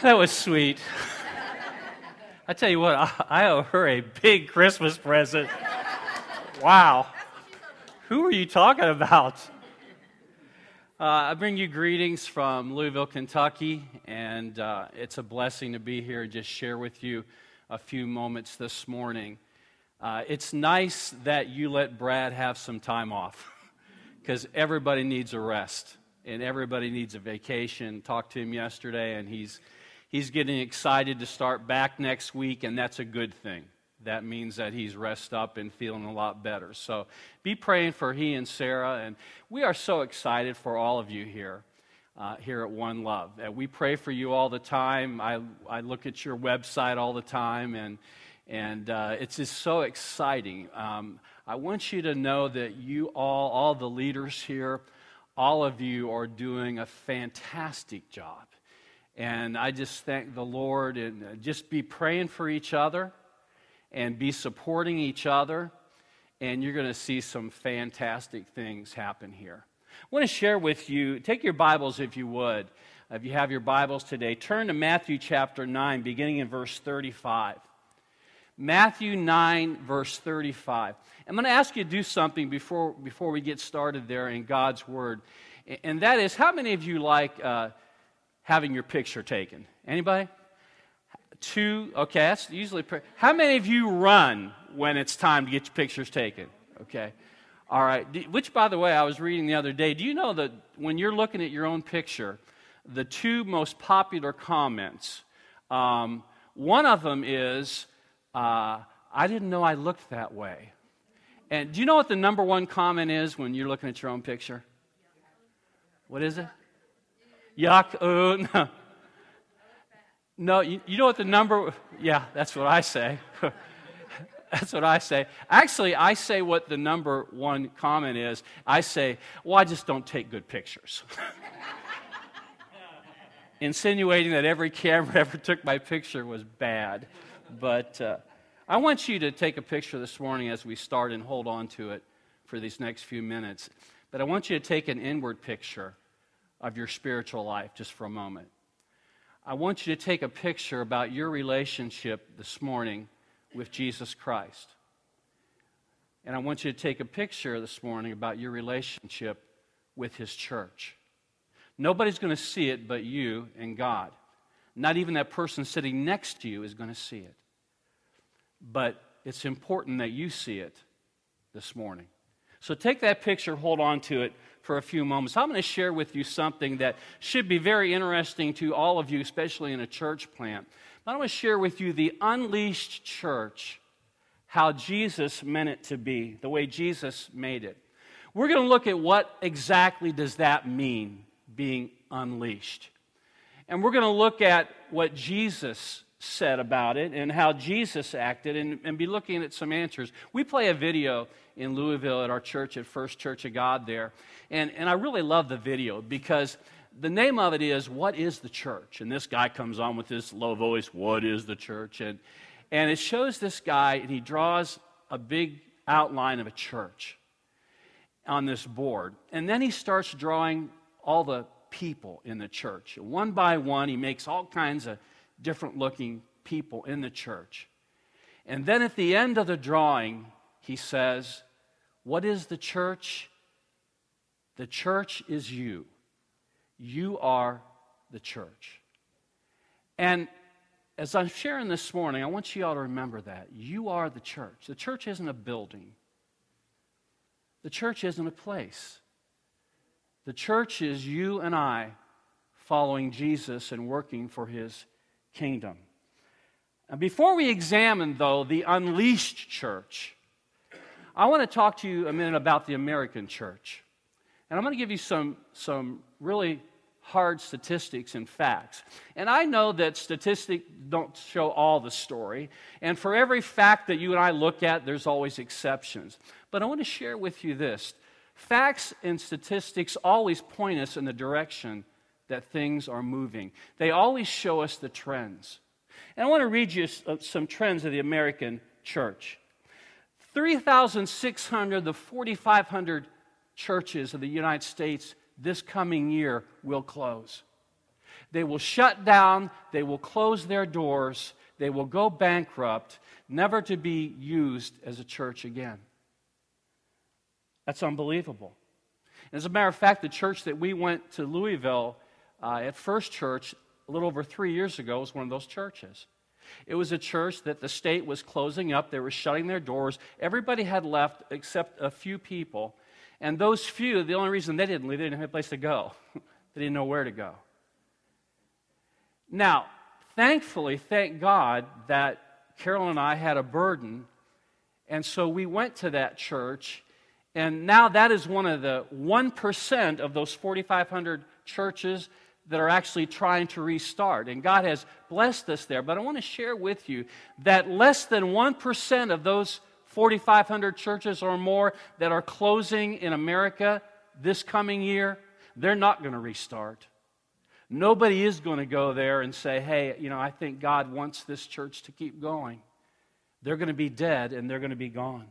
That was sweet. I tell you what, I, I owe her a big Christmas present. Wow. Who are you talking about? Uh, I bring you greetings from Louisville, Kentucky, and uh, it's a blessing to be here and just share with you a few moments this morning. Uh, it's nice that you let Brad have some time off because everybody needs a rest and everybody needs a vacation. Talked to him yesterday, and he's He's getting excited to start back next week, and that's a good thing. That means that he's rest up and feeling a lot better. So be praying for he and Sarah. And we are so excited for all of you here. Uh, here at One Love. And we pray for you all the time. I, I look at your website all the time, and, and uh, it's just so exciting. Um, I want you to know that you all, all the leaders here, all of you are doing a fantastic job. And I just thank the Lord and uh, just be praying for each other and be supporting each other. And you're going to see some fantastic things happen here. I want to share with you, take your Bibles if you would. If you have your Bibles today, turn to Matthew chapter 9, beginning in verse 35. Matthew 9, verse 35. I'm going to ask you to do something before, before we get started there in God's Word. And that is, how many of you like. Uh, having your picture taken? Anybody? Two, okay, that's usually. How many of you run when it's time to get your pictures taken? Okay. All right. Which, by the way, I was reading the other day. Do you know that when you're looking at your own picture, the two most popular comments, um, one of them is, uh, I didn't know I looked that way. And do you know what the number one comment is when you're looking at your own picture? What is it? Yuck. Uh, no. No, you, you know what the number, yeah, that's what I say. that's what I say. Actually, I say what the number one comment is. I say, well, I just don't take good pictures. Insinuating that every camera ever took my picture was bad. But uh, I want you to take a picture this morning as we start and hold on to it for these next few minutes. But I want you to take an inward picture of your spiritual life just for a moment. I want you to take a picture about your relationship this morning with Jesus Christ. And I want you to take a picture this morning about your relationship with His church. Nobody's going to see it but you and God. Not even that person sitting next to you is going to see it. But it's important that you see it this morning. So take that picture, hold on to it for a few moments. I'm going to share with you something that should be very interesting to all of you, especially in a church plant. I want to share with you the unleashed church, how Jesus meant it to be, the way Jesus made it. We're going to look at what exactly does that mean, being unleashed. And we're going to look at what Jesus said about it and how Jesus acted and, and be looking at some answers. We play a video in Louisville at our church at First Church of God there. And, and I really love the video because the name of it is What is the Church? And this guy comes on with this low voice, What is the church? And, and it shows this guy, and he draws a big outline of a church on this board. And then he starts drawing all the people in the church. One by one, he makes all kinds of different looking people in the church. And then at the end of the drawing, he says, what is the church? The church is you. You are the church. And as I'm sharing this morning, I want you all to remember that. You are the church. The church isn't a building, the church isn't a place. The church is you and I following Jesus and working for his kingdom. And before we examine, though, the unleashed church, I want to talk to you a minute about the American church. And I'm going to give you some, some really hard statistics and facts. And I know that statistics don't show all the story. And for every fact that you and I look at, there's always exceptions. But I want to share with you this facts and statistics always point us in the direction that things are moving, they always show us the trends. And I want to read you uh, some trends of the American church. 3,600 to 4,500 churches of the United States this coming year will close. They will shut down, they will close their doors, they will go bankrupt, never to be used as a church again. That's unbelievable. As a matter of fact, the church that we went to Louisville uh, at First Church a little over three years ago was one of those churches. It was a church that the state was closing up, they were shutting their doors. Everybody had left except a few people. And those few, the only reason they didn't leave, they didn't have a place to go. they didn't know where to go. Now, thankfully, thank God that Carol and I had a burden. And so we went to that church. And now that is one of the 1% of those 4,500 churches that are actually trying to restart. And God has blessed us there. But I want to share with you that less than 1% of those 4,500 churches or more that are closing in America this coming year, they're not going to restart. Nobody is going to go there and say, hey, you know, I think God wants this church to keep going. They're going to be dead and they're going to be gone.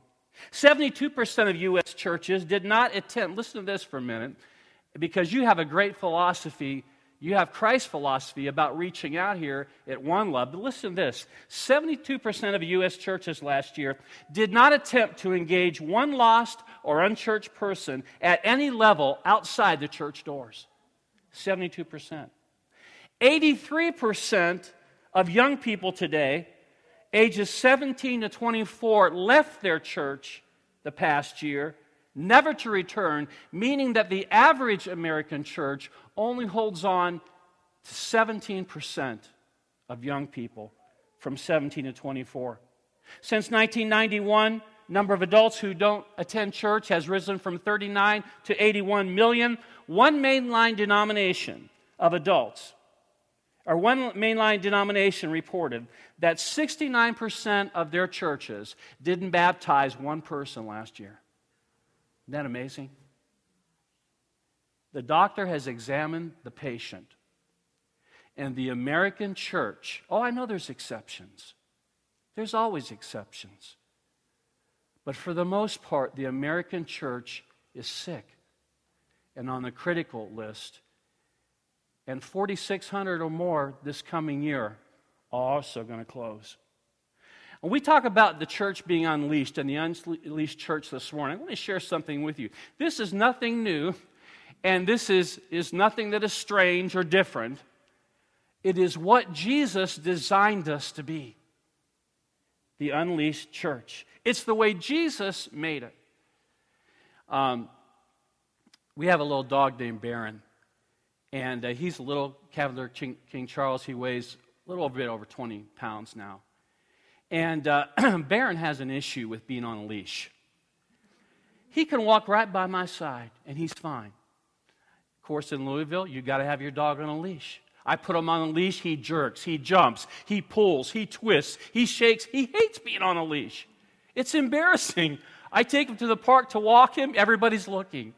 72% of U.S. churches did not attempt, listen to this for a minute, because you have a great philosophy you have Christ's philosophy about reaching out here at One Love. But listen to this 72% of U.S. churches last year did not attempt to engage one lost or unchurched person at any level outside the church doors. 72%. 83% of young people today, ages 17 to 24, left their church the past year never to return, meaning that the average American church only holds on to 17% of young people from 17 to 24. Since 1991, number of adults who don't attend church has risen from 39 to 81 million. One mainline denomination of adults, or one mainline denomination reported that 69% of their churches didn't baptize one person last year. Isn't that amazing? The doctor has examined the patient. And the American church, oh, I know there's exceptions. There's always exceptions. But for the most part, the American church is sick and on the critical list. And 4,600 or more this coming year are also going to close. When we talk about the church being unleashed and the unleashed church this morning, I want to share something with you. This is nothing new, and this is, is nothing that is strange or different. It is what Jesus designed us to be the unleashed church. It's the way Jesus made it. Um, we have a little dog named Baron, and uh, he's a little Cavalier King, King Charles. He weighs a little bit over 20 pounds now. And uh, Baron has an issue with being on a leash. He can walk right by my side, and he's fine. Of course, in Louisville, you got to have your dog on a leash. I put him on a leash, he jerks, he jumps, he pulls, he twists, he shakes. He hates being on a leash. It's embarrassing. I take him to the park to walk him, everybody's looking.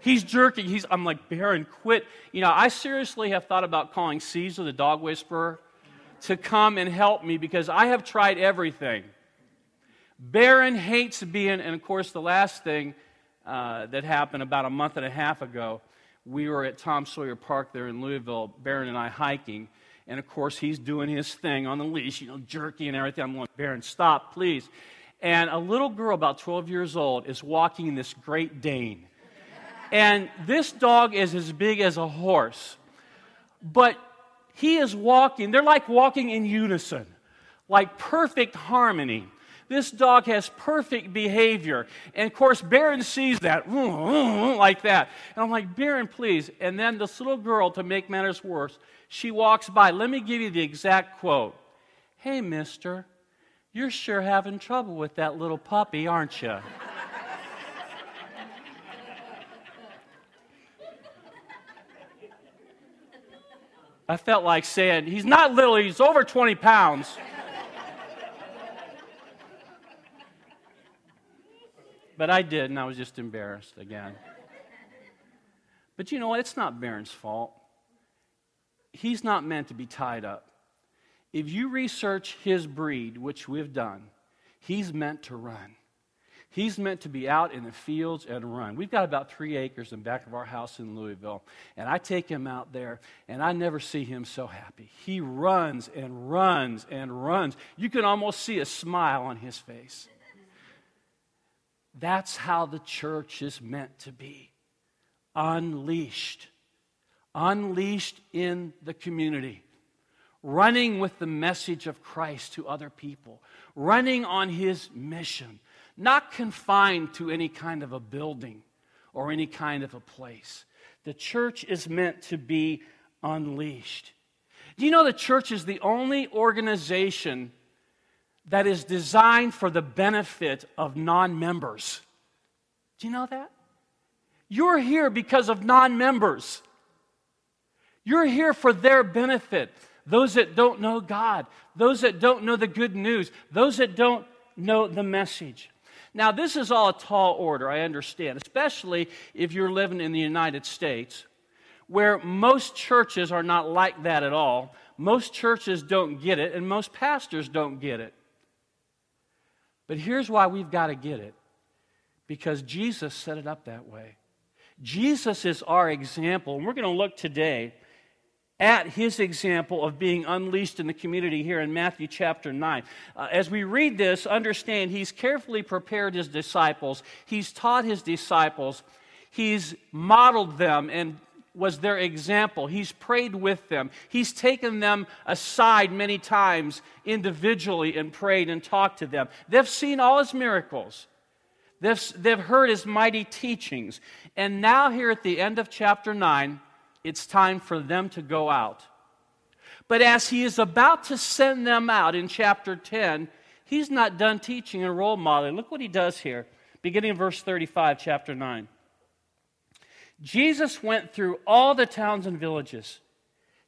He's jerking. He's, I'm like, Baron, quit. You know, I seriously have thought about calling Cesar, the dog whisperer, to come and help me because I have tried everything. Baron hates being, and of course, the last thing uh, that happened about a month and a half ago, we were at Tom Sawyer Park there in Louisville, Baron and I hiking, and of course, he's doing his thing on the leash, you know, jerky and everything. I'm like, Baron, stop, please. And a little girl, about 12 years old, is walking this Great Dane. And this dog is as big as a horse. But he is walking, they're like walking in unison, like perfect harmony. This dog has perfect behavior. And of course, Baron sees that, like that. And I'm like, Baron, please. And then this little girl, to make matters worse, she walks by. Let me give you the exact quote Hey, mister, you're sure having trouble with that little puppy, aren't you? I felt like saying, He's not little, he's over 20 pounds. but I did, and I was just embarrassed again. But you know what? It's not Baron's fault. He's not meant to be tied up. If you research his breed, which we've done, he's meant to run. He's meant to be out in the fields and run. We've got about three acres in back of our house in Louisville, and I take him out there, and I never see him so happy. He runs and runs and runs. You can almost see a smile on his face. That's how the church is meant to be unleashed, unleashed in the community running with the message of Christ to other people, running on his mission, not confined to any kind of a building or any kind of a place. The church is meant to be unleashed. Do you know the church is the only organization that is designed for the benefit of non members? Do you know that? You're here because of non members. You're here for their benefit those that don't know God, those that don't know the good news, those that don't know the message. Now, this is all a tall order, I understand, especially if you're living in the United States, where most churches are not like that at all. Most churches don't get it, and most pastors don't get it. But here's why we've got to get it because Jesus set it up that way. Jesus is our example, and we're going to look today at his example of being unleashed in the community here in Matthew chapter 9. Uh, as we read this, understand he's carefully prepared his disciples, he's taught his disciples, he's modeled them and was their example. He's prayed with them. He's taken them aside many times individually and prayed and talked to them. They've seen all his miracles. They've, they've heard his mighty teachings. And now, here at the end of chapter 9, it's time for them to go out. But as he is about to send them out in chapter 10, he's not done teaching and role modeling. Look what he does here, beginning in verse 35, chapter 9. Jesus went through all the towns and villages,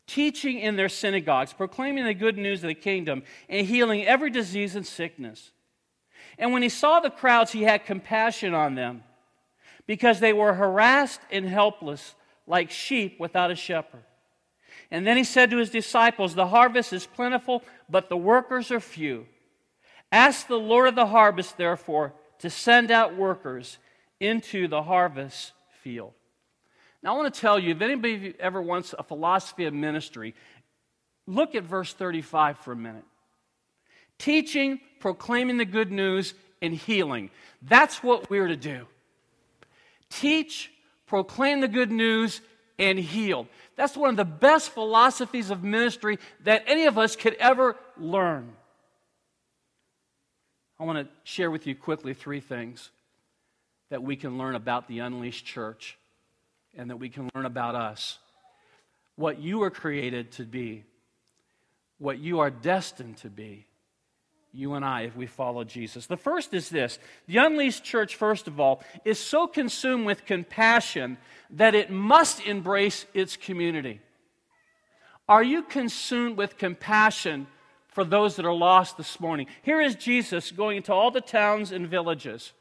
teaching in their synagogues, proclaiming the good news of the kingdom, and healing every disease and sickness. And when he saw the crowds, he had compassion on them, because they were harassed and helpless like sheep without a shepherd. And then he said to his disciples, The harvest is plentiful, but the workers are few. Ask the Lord of the harvest, therefore, to send out workers into the harvest field. Now, I want to tell you if anybody ever wants a philosophy of ministry, look at verse 35 for a minute. Teaching, proclaiming the good news, and healing. That's what we're to do. Teach, proclaim the good news, and heal. That's one of the best philosophies of ministry that any of us could ever learn. I want to share with you quickly three things that we can learn about the unleashed church and that we can learn about us. What you were created to be, what you are destined to be, you and I, if we follow Jesus. The first is this the unleashed church, first of all, is so consumed with compassion that it must embrace its community. Are you consumed with compassion for those that are lost this morning? Here is Jesus going into all the towns and villages.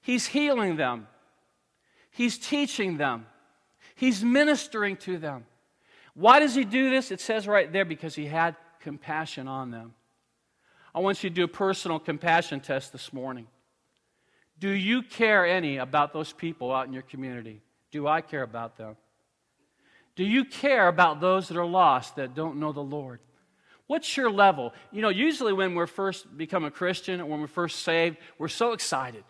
He's healing them, He's teaching them, He's ministering to them. Why does He do this? It says right there because He had compassion on them. I want you to do a personal compassion test this morning. Do you care any about those people out in your community? Do I care about them? Do you care about those that are lost that don't know the Lord? What's your level? You know, usually when we're first become a Christian or when we're first saved, we're so excited.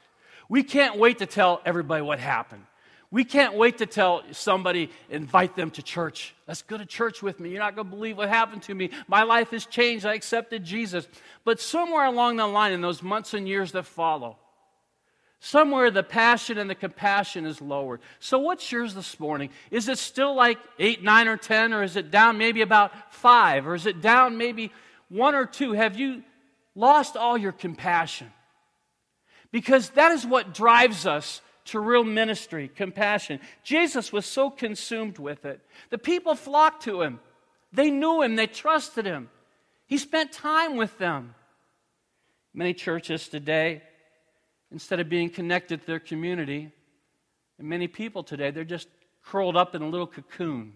We can't wait to tell everybody what happened. We can't wait to tell somebody, invite them to church. Let's go to church with me. You're not going to believe what happened to me. My life has changed. I accepted Jesus. But somewhere along the line, in those months and years that follow, somewhere the passion and the compassion is lowered. So, what's yours this morning? Is it still like eight, nine, or 10, or is it down maybe about five, or is it down maybe one or two? Have you lost all your compassion? Because that is what drives us to real ministry, compassion. Jesus was so consumed with it. The people flocked to him. They knew him, they trusted him. He spent time with them. Many churches today, instead of being connected to their community, and many people today, they're just curled up in a little cocoon.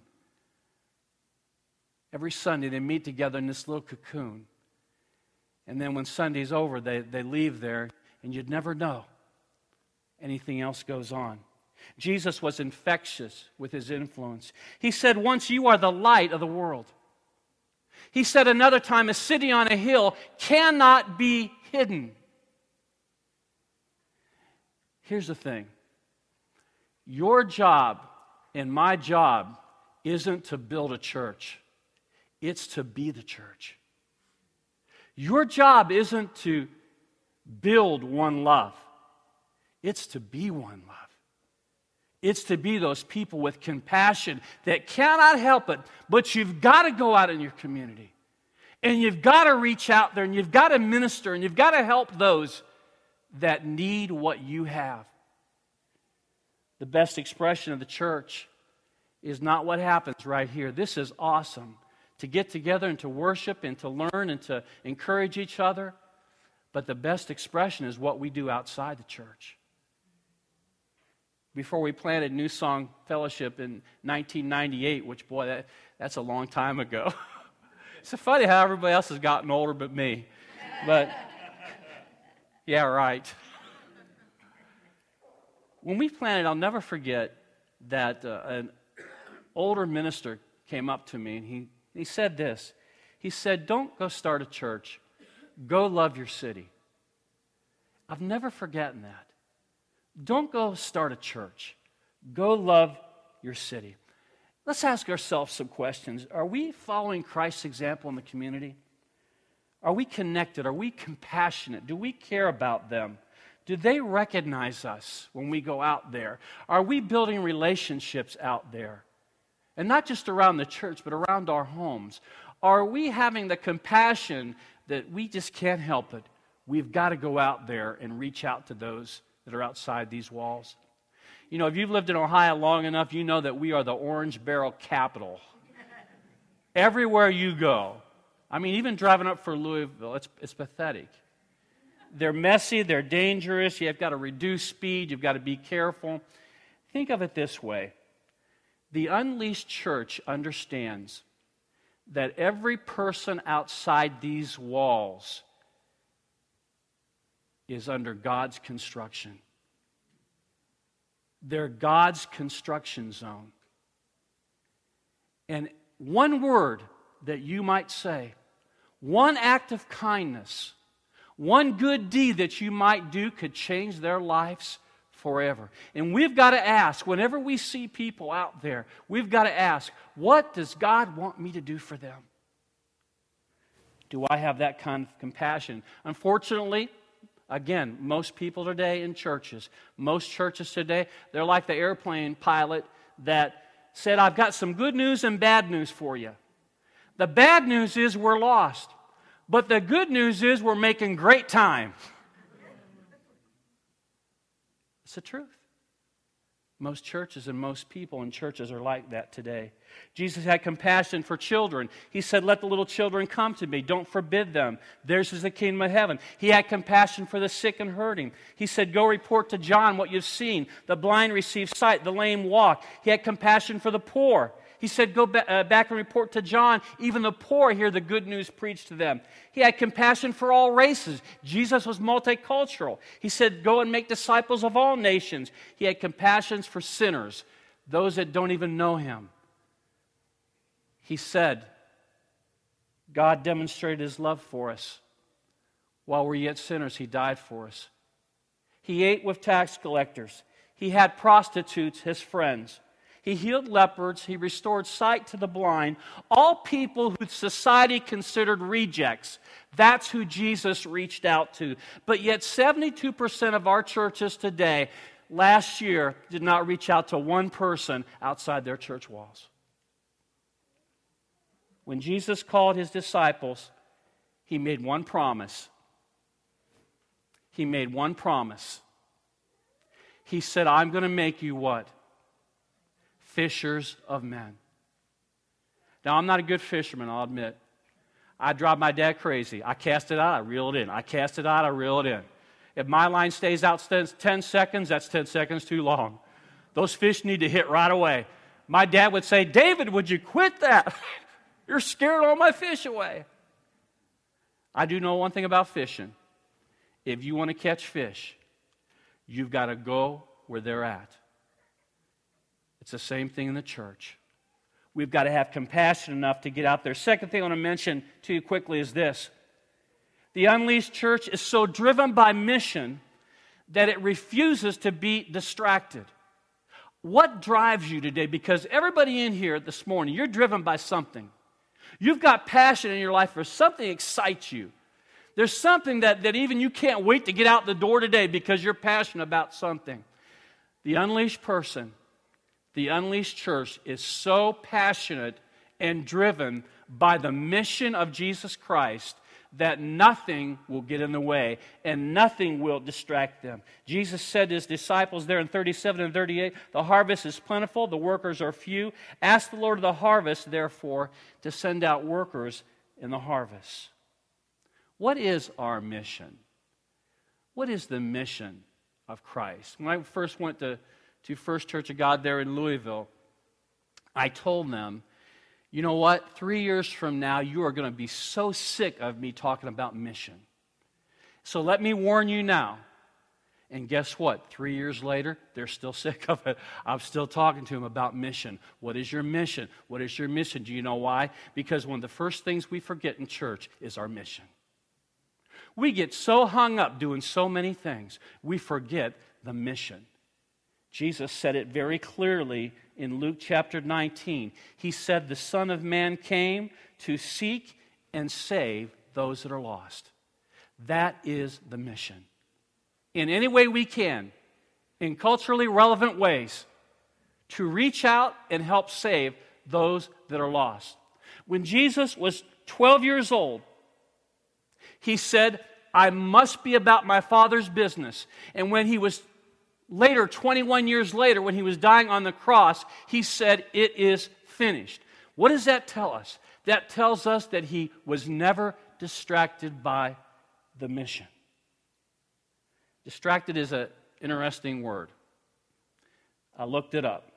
Every Sunday, they meet together in this little cocoon. And then when Sunday's over, they, they leave there, and you'd never know anything else goes on. Jesus was infectious with his influence. He said, Once you are the light of the world. He said another time, a city on a hill cannot be hidden. Here's the thing your job and my job isn't to build a church, it's to be the church. Your job isn't to build one love, it's to be one love. It's to be those people with compassion that cannot help it, but you've got to go out in your community. And you've got to reach out there and you've got to minister and you've got to help those that need what you have. The best expression of the church is not what happens right here. This is awesome to get together and to worship and to learn and to encourage each other. But the best expression is what we do outside the church before we planted New Song Fellowship in 1998, which, boy, that, that's a long time ago. it's funny how everybody else has gotten older but me. But, yeah, right. When we planted, I'll never forget that uh, an older minister came up to me and he, he said this. He said, Don't go start a church, go love your city. I've never forgotten that. Don't go start a church. Go love your city. Let's ask ourselves some questions. Are we following Christ's example in the community? Are we connected? Are we compassionate? Do we care about them? Do they recognize us when we go out there? Are we building relationships out there? And not just around the church, but around our homes. Are we having the compassion that we just can't help it? We've got to go out there and reach out to those that are outside these walls. You know, if you've lived in Ohio long enough, you know that we are the orange barrel capital. Everywhere you go, I mean, even driving up for Louisville, it's, it's pathetic. They're messy, they're dangerous, you've got to reduce speed, you've got to be careful. Think of it this way the unleashed church understands that every person outside these walls is under God's construction. They're God's construction zone. And one word that you might say, one act of kindness, one good deed that you might do could change their lives forever. And we've got to ask, whenever we see people out there, we've got to ask, what does God want me to do for them? Do I have that kind of compassion? Unfortunately, Again, most people today in churches, most churches today, they're like the airplane pilot that said, I've got some good news and bad news for you. The bad news is we're lost, but the good news is we're making great time. It's the truth. Most churches and most people in churches are like that today. Jesus had compassion for children. He said, Let the little children come to me. Don't forbid them. Theirs is the kingdom of heaven. He had compassion for the sick and hurting. He said, Go report to John what you've seen. The blind receive sight, the lame walk. He had compassion for the poor. He said, Go ba- uh, back and report to John. Even the poor hear the good news preached to them. He had compassion for all races. Jesus was multicultural. He said, Go and make disciples of all nations. He had compassion for sinners, those that don't even know him. He said, God demonstrated his love for us. While we're yet sinners, he died for us. He ate with tax collectors. He had prostitutes, his friends. He healed lepers. He restored sight to the blind. All people who society considered rejects. That's who Jesus reached out to. But yet, 72% of our churches today, last year, did not reach out to one person outside their church walls. When Jesus called his disciples, he made one promise. He made one promise. He said, I'm going to make you what? Fishers of men. Now, I'm not a good fisherman, I'll admit. I drive my dad crazy. I cast it out, I reel it in. I cast it out, I reel it in. If my line stays out 10 seconds, that's 10 seconds too long. Those fish need to hit right away. My dad would say, David, would you quit that? You're scaring all my fish away. I do know one thing about fishing. If you want to catch fish, you've got to go where they're at. It's the same thing in the church. We've got to have compassion enough to get out there. Second thing I want to mention to you quickly is this the unleashed church is so driven by mission that it refuses to be distracted. What drives you today? Because everybody in here this morning, you're driven by something. You've got passion in your life for something excites you. There's something that, that even you can't wait to get out the door today because you're passionate about something. The unleashed person, the unleashed church is so passionate and driven by the mission of Jesus Christ that nothing will get in the way and nothing will distract them. Jesus said to his disciples there in 37 and 38 The harvest is plentiful, the workers are few. Ask the Lord of the harvest, therefore, to send out workers in the harvest. What is our mission? What is the mission of Christ? When I first went to, to First Church of God there in Louisville, I told them you know what? Three years from now, you are going to be so sick of me talking about mission. So let me warn you now. And guess what? Three years later, they're still sick of it. I'm still talking to them about mission. What is your mission? What is your mission? Do you know why? Because one of the first things we forget in church is our mission. We get so hung up doing so many things, we forget the mission. Jesus said it very clearly in Luke chapter 19. He said, The Son of Man came to seek and save those that are lost. That is the mission. In any way we can, in culturally relevant ways, to reach out and help save those that are lost. When Jesus was 12 years old, he said, I must be about my Father's business. And when he was later, 21 years later, when he was dying on the cross, he said, It is finished. What does that tell us? That tells us that he was never distracted by the mission. Distracted is an interesting word. I looked it up.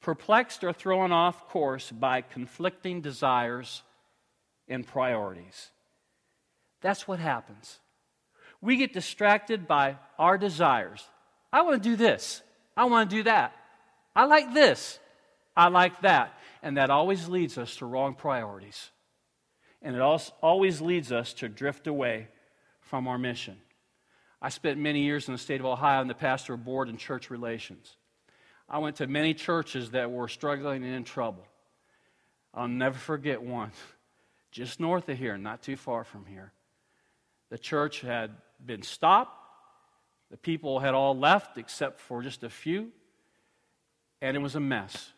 Perplexed or thrown off course by conflicting desires and priorities. That's what happens. We get distracted by our desires. I want to do this. I want to do that. I like this. I like that. And that always leads us to wrong priorities. And it always leads us to drift away from our mission. I spent many years in the state of Ohio in the pastor board and church relations. I went to many churches that were struggling and in trouble. I'll never forget one, just north of here, not too far from here. The church had been stopped, the people had all left except for just a few, and it was a mess.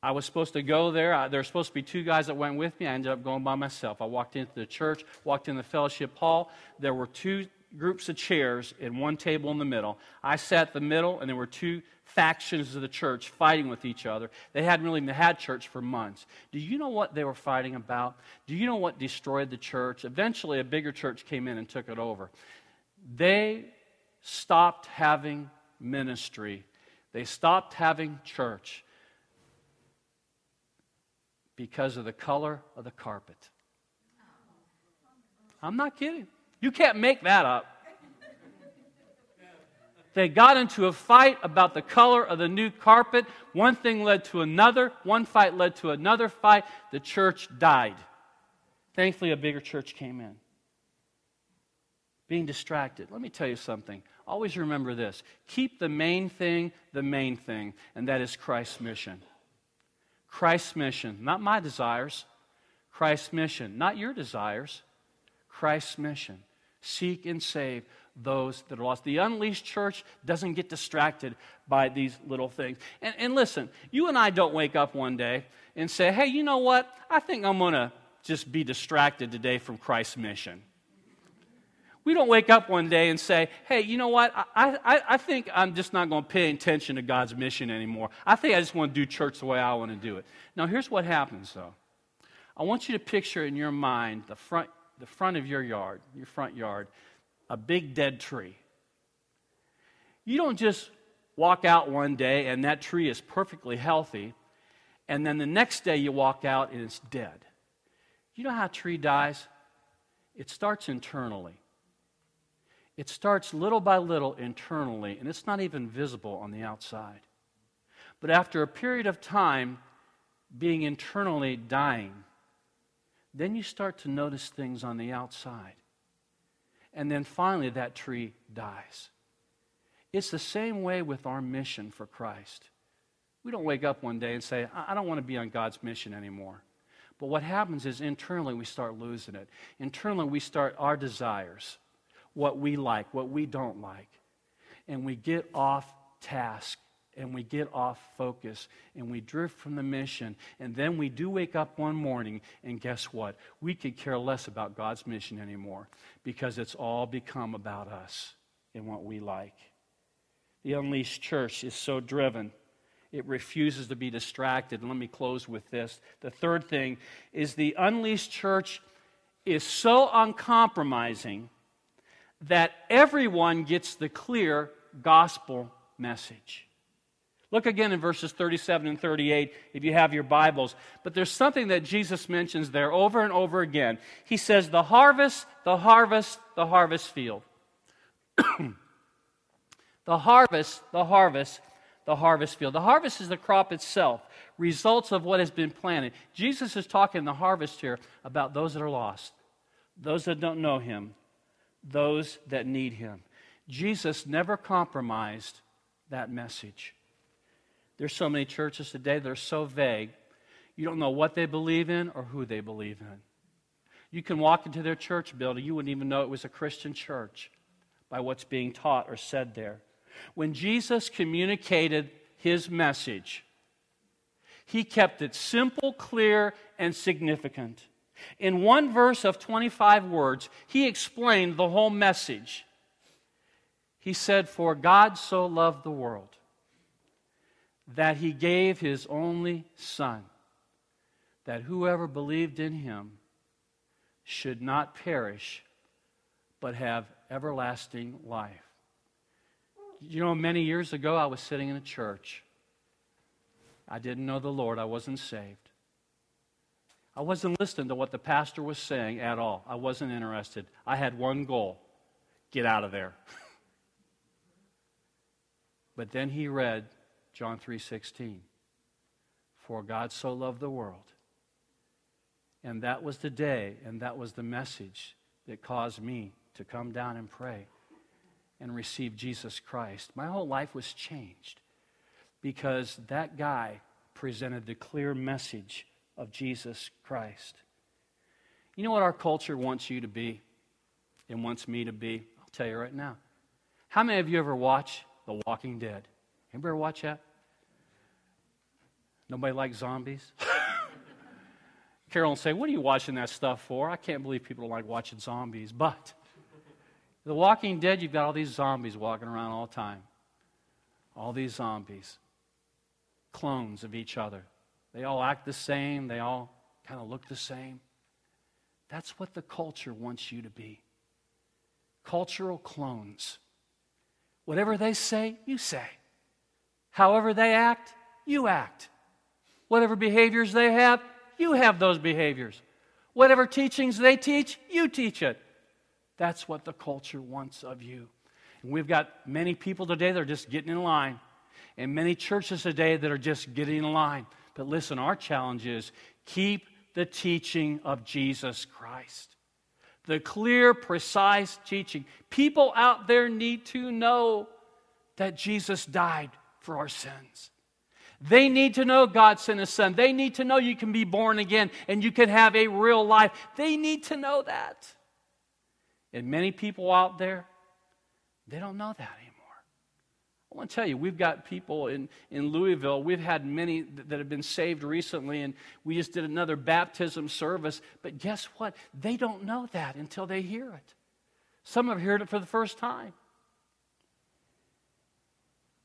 I was supposed to go there. there were supposed to be two guys that went with me. I ended up going by myself. I walked into the church, walked in the fellowship hall. There were two groups of chairs and one table in the middle. I sat the middle, and there were two factions of the church fighting with each other. They hadn't really had church for months. Do you know what they were fighting about? Do you know what destroyed the church? Eventually, a bigger church came in and took it over. They stopped having ministry, they stopped having church because of the color of the carpet. I'm not kidding. You can't make that up. They got into a fight about the color of the new carpet. One thing led to another. One fight led to another fight. The church died. Thankfully, a bigger church came in. Being distracted. Let me tell you something. Always remember this keep the main thing the main thing, and that is Christ's mission. Christ's mission, not my desires. Christ's mission, not your desires. Christ's mission. Seek and save those that are lost. The unleashed church doesn't get distracted by these little things. And, and listen, you and I don't wake up one day and say, hey, you know what? I think I'm going to just be distracted today from Christ's mission. We don't wake up one day and say, hey, you know what? I, I, I think I'm just not going to pay attention to God's mission anymore. I think I just want to do church the way I want to do it. Now, here's what happens, though. I want you to picture in your mind the front, the front of your yard, your front yard, a big dead tree. You don't just walk out one day and that tree is perfectly healthy, and then the next day you walk out and it's dead. You know how a tree dies? It starts internally. It starts little by little internally, and it's not even visible on the outside. But after a period of time being internally dying, then you start to notice things on the outside. And then finally, that tree dies. It's the same way with our mission for Christ. We don't wake up one day and say, I don't want to be on God's mission anymore. But what happens is internally we start losing it. Internally we start our desires, what we like, what we don't like. And we get off task and we get off focus and we drift from the mission. And then we do wake up one morning and guess what? We could care less about God's mission anymore because it's all become about us and what we like. The unleashed church is so driven it refuses to be distracted. And let me close with this. The third thing is the unleashed church is so uncompromising that everyone gets the clear gospel message. Look again in verses 37 and 38 if you have your Bibles. But there's something that Jesus mentions there over and over again. He says, The harvest, the harvest, the harvest field. the harvest, the harvest the harvest field. The harvest is the crop itself, results of what has been planted. Jesus is talking in the harvest here about those that are lost, those that don't know him, those that need him. Jesus never compromised that message. There's so many churches today that are so vague, you don't know what they believe in or who they believe in. You can walk into their church building, you wouldn't even know it was a Christian church by what's being taught or said there. When Jesus communicated his message, he kept it simple, clear, and significant. In one verse of 25 words, he explained the whole message. He said, For God so loved the world that he gave his only Son, that whoever believed in him should not perish, but have everlasting life. You know, many years ago, I was sitting in a church. I didn't know the Lord, I wasn't saved. I wasn't listening to what the pastor was saying at all. I wasn't interested. I had one goal get out of there. but then he read John 3:16. For God so loved the world. And that was the day and that was the message that caused me to come down and pray and receive Jesus Christ, my whole life was changed because that guy presented the clear message of Jesus Christ. You know what our culture wants you to be and wants me to be? I'll tell you right now. How many of you ever watch The Walking Dead? Anybody ever watch that? Nobody likes zombies? Carol will say, What are you watching that stuff for? I can't believe people don't like watching zombies. But the Walking Dead, you've got all these zombies walking around all the time. All these zombies, clones of each other. They all act the same, they all kind of look the same. That's what the culture wants you to be cultural clones. Whatever they say, you say. However they act, you act. Whatever behaviors they have, you have those behaviors. Whatever teachings they teach, you teach it. That's what the culture wants of you. And we've got many people today that are just getting in line, and many churches today that are just getting in line. But listen, our challenge is keep the teaching of Jesus Christ. The clear, precise teaching. People out there need to know that Jesus died for our sins. They need to know God sent His Son. They need to know you can be born again and you can have a real life. They need to know that. And many people out there, they don't know that anymore. I want to tell you, we've got people in, in Louisville, we've had many that have been saved recently, and we just did another baptism service. But guess what? They don't know that until they hear it. Some have heard it for the first time.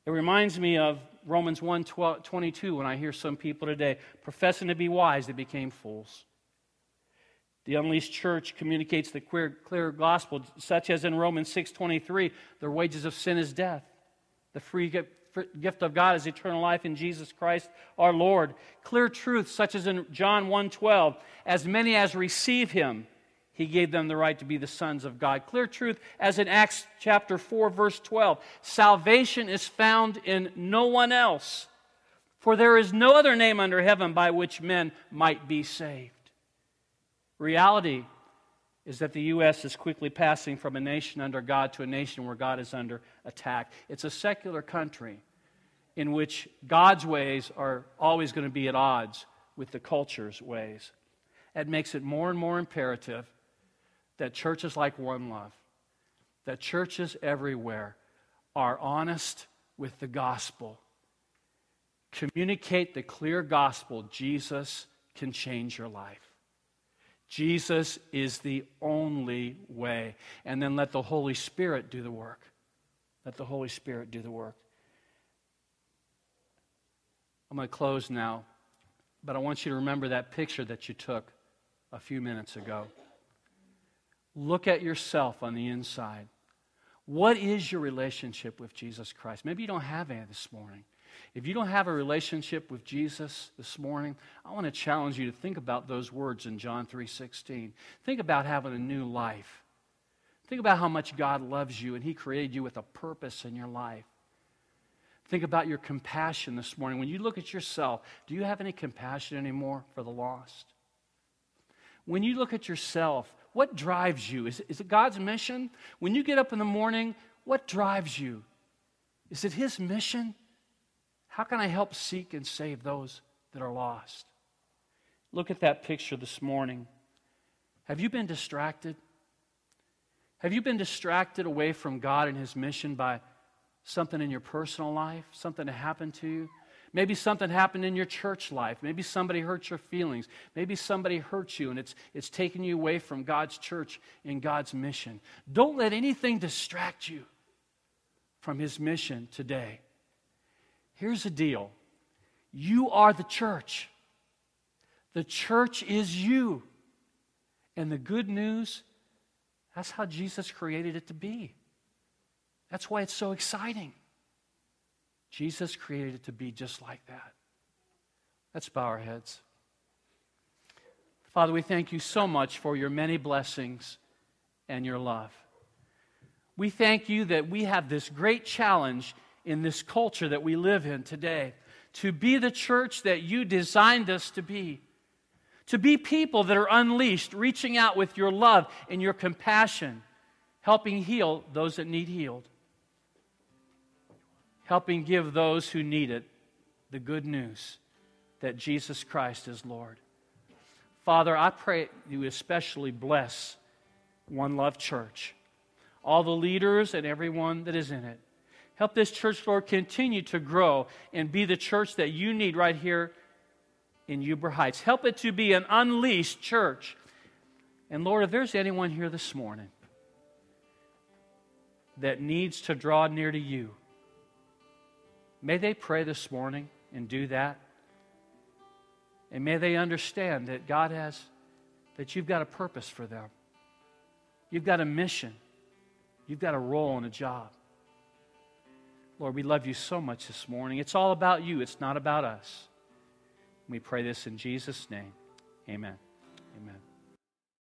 It reminds me of Romans 1 22 when I hear some people today professing to be wise, they became fools. The unleashed church communicates the clear, clear gospel, such as in Romans 6.23, the wages of sin is death. The free gift of God is eternal life in Jesus Christ our Lord. Clear truth, such as in John 1.12, as many as receive him, He gave them the right to be the sons of God. Clear truth, as in Acts chapter 4, verse 12 salvation is found in no one else, for there is no other name under heaven by which men might be saved. Reality is that the U.S. is quickly passing from a nation under God to a nation where God is under attack. It's a secular country in which God's ways are always going to be at odds with the culture's ways. It makes it more and more imperative that churches like One Love, that churches everywhere are honest with the gospel. Communicate the clear gospel Jesus can change your life. Jesus is the only way. And then let the Holy Spirit do the work. Let the Holy Spirit do the work. I'm going to close now, but I want you to remember that picture that you took a few minutes ago. Look at yourself on the inside. What is your relationship with Jesus Christ? Maybe you don't have any this morning. If you don't have a relationship with Jesus this morning, I want to challenge you to think about those words in John 3:16. Think about having a new life. Think about how much God loves you and he created you with a purpose in your life. Think about your compassion this morning. When you look at yourself, do you have any compassion anymore for the lost? When you look at yourself, what drives you? Is, is it God's mission? When you get up in the morning, what drives you? Is it His mission? How can I help seek and save those that are lost? Look at that picture this morning. Have you been distracted? Have you been distracted away from God and His mission by something in your personal life, something that happened to you? Maybe something happened in your church life. Maybe somebody hurt your feelings. Maybe somebody hurt you and it's, it's taken you away from God's church and God's mission. Don't let anything distract you from His mission today. Here's the deal you are the church, the church is you. And the good news, that's how Jesus created it to be. That's why it's so exciting. Jesus created it to be just like that. Let's bow our heads. Father, we thank you so much for your many blessings and your love. We thank you that we have this great challenge in this culture that we live in today. To be the church that you designed us to be. To be people that are unleashed, reaching out with your love and your compassion, helping heal those that need healed, helping give those who need it the good news that Jesus Christ is Lord. Father, I pray you especially bless One Love Church, all the leaders and everyone that is in it. Help this church, Lord, continue to grow and be the church that you need right here in Huber Heights. Help it to be an unleashed church. And Lord, if there's anyone here this morning that needs to draw near to you, may they pray this morning and do that. And may they understand that God has, that you've got a purpose for them. You've got a mission. You've got a role and a job. Lord, we love you so much this morning. It's all about you, it's not about us. We pray this in Jesus' name. Amen. Amen.